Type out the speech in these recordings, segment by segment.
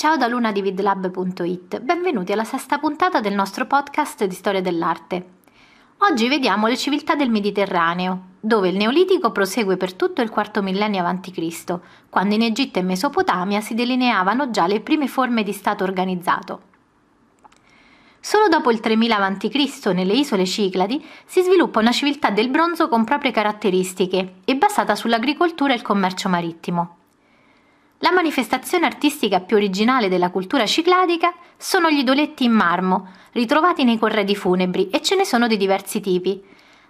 Ciao da luna di vidlab.it, benvenuti alla sesta puntata del nostro podcast di storia dell'arte. Oggi vediamo le civiltà del Mediterraneo, dove il Neolitico prosegue per tutto il IV millennio a.C., quando in Egitto e Mesopotamia si delineavano già le prime forme di Stato organizzato. Solo dopo il 3000 a.C., nelle isole Cicladi, si sviluppa una civiltà del bronzo con proprie caratteristiche e basata sull'agricoltura e il commercio marittimo. La manifestazione artistica più originale della cultura cicladica sono gli idoletti in marmo, ritrovati nei corredi funebri e ce ne sono di diversi tipi.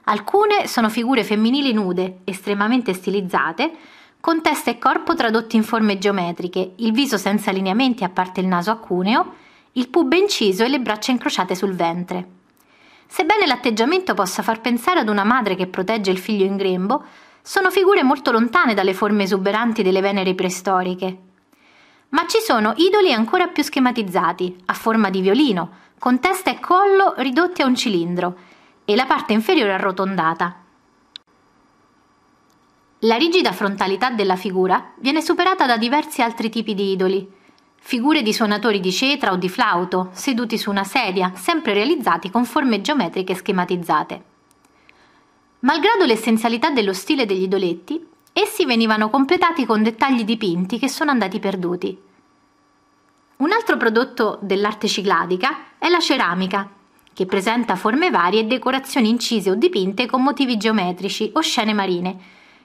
Alcune sono figure femminili nude, estremamente stilizzate, con testa e corpo tradotti in forme geometriche, il viso senza lineamenti a parte il naso acuneo, il pube inciso e le braccia incrociate sul ventre. Sebbene l'atteggiamento possa far pensare ad una madre che protegge il figlio in grembo, sono figure molto lontane dalle forme esuberanti delle Venere preistoriche. Ma ci sono idoli ancora più schematizzati, a forma di violino, con testa e collo ridotti a un cilindro e la parte inferiore arrotondata. La rigida frontalità della figura viene superata da diversi altri tipi di idoli. Figure di suonatori di cetra o di flauto, seduti su una sedia, sempre realizzati con forme geometriche schematizzate. Malgrado l'essenzialità dello stile degli idoletti, essi venivano completati con dettagli dipinti che sono andati perduti. Un altro prodotto dell'arte cicladica è la ceramica, che presenta forme varie e decorazioni incise o dipinte con motivi geometrici o scene marine.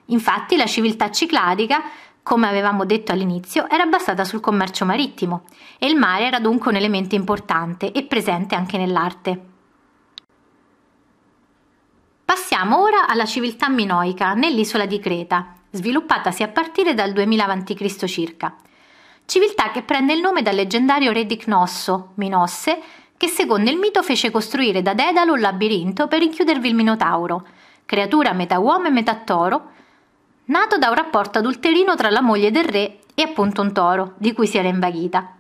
Infatti la civiltà cicladica, come avevamo detto all'inizio, era basata sul commercio marittimo e il mare era dunque un elemento importante e presente anche nell'arte. Passiamo ora alla civiltà minoica nell'isola di Creta, sviluppatasi a partire dal 2000 a.C. circa. Civiltà che prende il nome dal leggendario re di Cnosso, Minosse, che secondo il mito fece costruire da Dedalo un labirinto per rinchiudervi il Minotauro, creatura metà uomo e metà toro, nato da un rapporto adulterino tra la moglie del re e appunto un toro, di cui si era invaghita.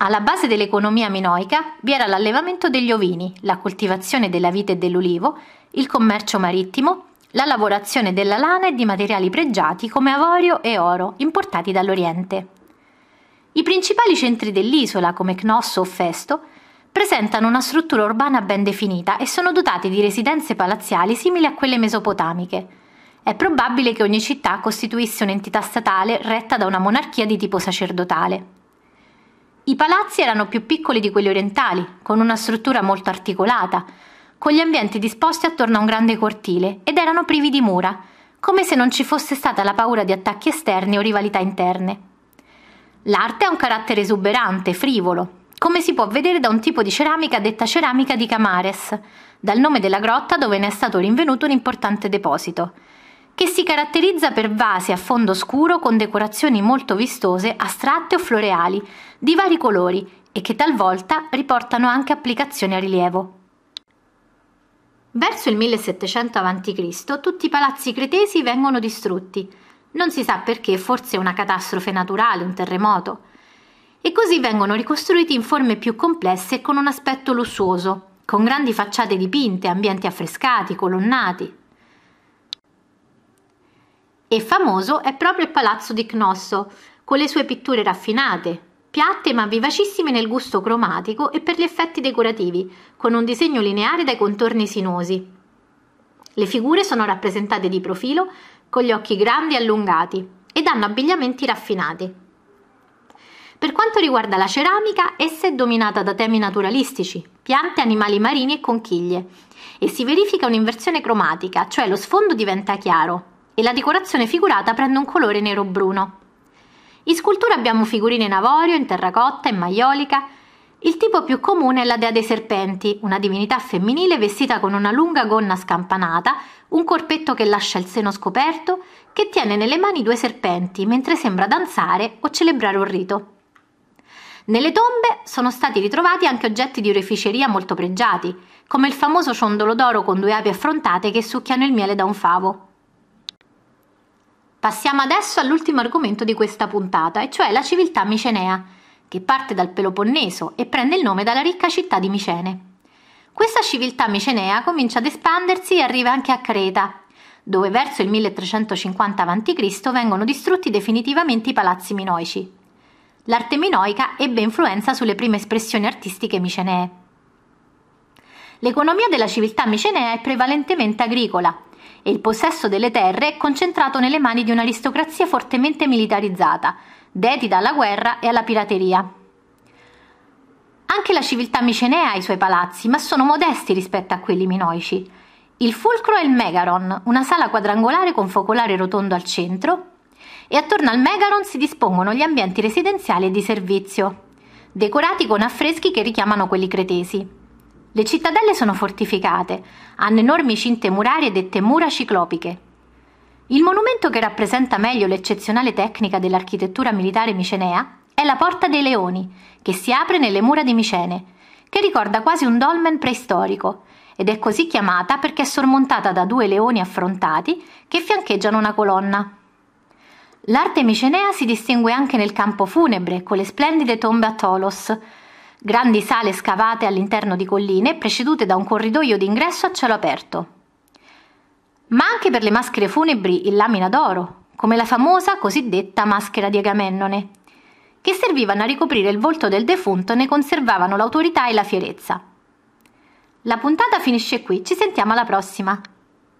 Alla base dell'economia minoica vi era l'allevamento degli ovini, la coltivazione della vite e dell'ulivo il commercio marittimo, la lavorazione della lana e di materiali pregiati come avorio e oro importati dall'Oriente. I principali centri dell'isola, come Cnosso o Festo, presentano una struttura urbana ben definita e sono dotati di residenze palaziali simili a quelle mesopotamiche. È probabile che ogni città costituisse un'entità statale retta da una monarchia di tipo sacerdotale. I palazzi erano più piccoli di quelli orientali, con una struttura molto articolata, con gli ambienti disposti attorno a un grande cortile ed erano privi di mura, come se non ci fosse stata la paura di attacchi esterni o rivalità interne. L'arte ha un carattere esuberante, frivolo, come si può vedere da un tipo di ceramica detta ceramica di Camares, dal nome della grotta dove ne è stato rinvenuto un importante deposito, che si caratterizza per vasi a fondo scuro con decorazioni molto vistose, astratte o floreali, di vari colori e che talvolta riportano anche applicazioni a rilievo. Verso il 1700 a.C. tutti i palazzi cretesi vengono distrutti. Non si sa perché, forse una catastrofe naturale, un terremoto. E così vengono ricostruiti in forme più complesse e con un aspetto lussuoso, con grandi facciate dipinte, ambienti affrescati, colonnati. E famoso è proprio il palazzo di Cnosso, con le sue pitture raffinate, piatte ma vivacissime nel gusto cromatico e per gli effetti decorativi, con un disegno lineare dai contorni sinuosi. Le figure sono rappresentate di profilo, con gli occhi grandi e allungati, ed hanno abbigliamenti raffinati. Per quanto riguarda la ceramica, essa è dominata da temi naturalistici, piante, animali marini e conchiglie, e si verifica un'inversione cromatica, cioè lo sfondo diventa chiaro e la decorazione figurata prende un colore nero-bruno. In scultura abbiamo figurine in avorio, in terracotta, in maiolica. Il tipo più comune è la dea dei serpenti, una divinità femminile vestita con una lunga gonna scampanata, un corpetto che lascia il seno scoperto, che tiene nelle mani due serpenti mentre sembra danzare o celebrare un rito. Nelle tombe sono stati ritrovati anche oggetti di oreficeria molto pregiati, come il famoso ciondolo d'oro con due api affrontate che succhiano il miele da un favo. Passiamo adesso all'ultimo argomento di questa puntata, e cioè la civiltà micenea, che parte dal Peloponneso e prende il nome dalla ricca città di Micene. Questa civiltà micenea comincia ad espandersi e arriva anche a Creta, dove verso il 1350 a.C. vengono distrutti definitivamente i palazzi minoici. L'arte minoica ebbe influenza sulle prime espressioni artistiche micenee. L'economia della civiltà micenea è prevalentemente agricola e il possesso delle terre è concentrato nelle mani di un'aristocrazia fortemente militarizzata, dedita alla guerra e alla pirateria. Anche la civiltà micenea ha i suoi palazzi, ma sono modesti rispetto a quelli minoici. Il fulcro è il Megaron, una sala quadrangolare con focolare rotondo al centro, e attorno al Megaron si dispongono gli ambienti residenziali e di servizio, decorati con affreschi che richiamano quelli cretesi. Le cittadelle sono fortificate, hanno enormi cinte murarie dette mura ciclopiche. Il monumento che rappresenta meglio l'eccezionale tecnica dell'architettura militare micenea è la Porta dei Leoni, che si apre nelle mura di Micene, che ricorda quasi un dolmen preistorico, ed è così chiamata perché è sormontata da due leoni affrontati che fiancheggiano una colonna. L'arte micenea si distingue anche nel campo funebre, con le splendide tombe a Tolos, grandi sale scavate all'interno di colline precedute da un corridoio d'ingresso a cielo aperto. Ma anche per le maschere funebri in lamina d'oro, come la famosa cosiddetta maschera di Agamennone, che servivano a ricoprire il volto del defunto e ne conservavano l'autorità e la fierezza. La puntata finisce qui, ci sentiamo alla prossima!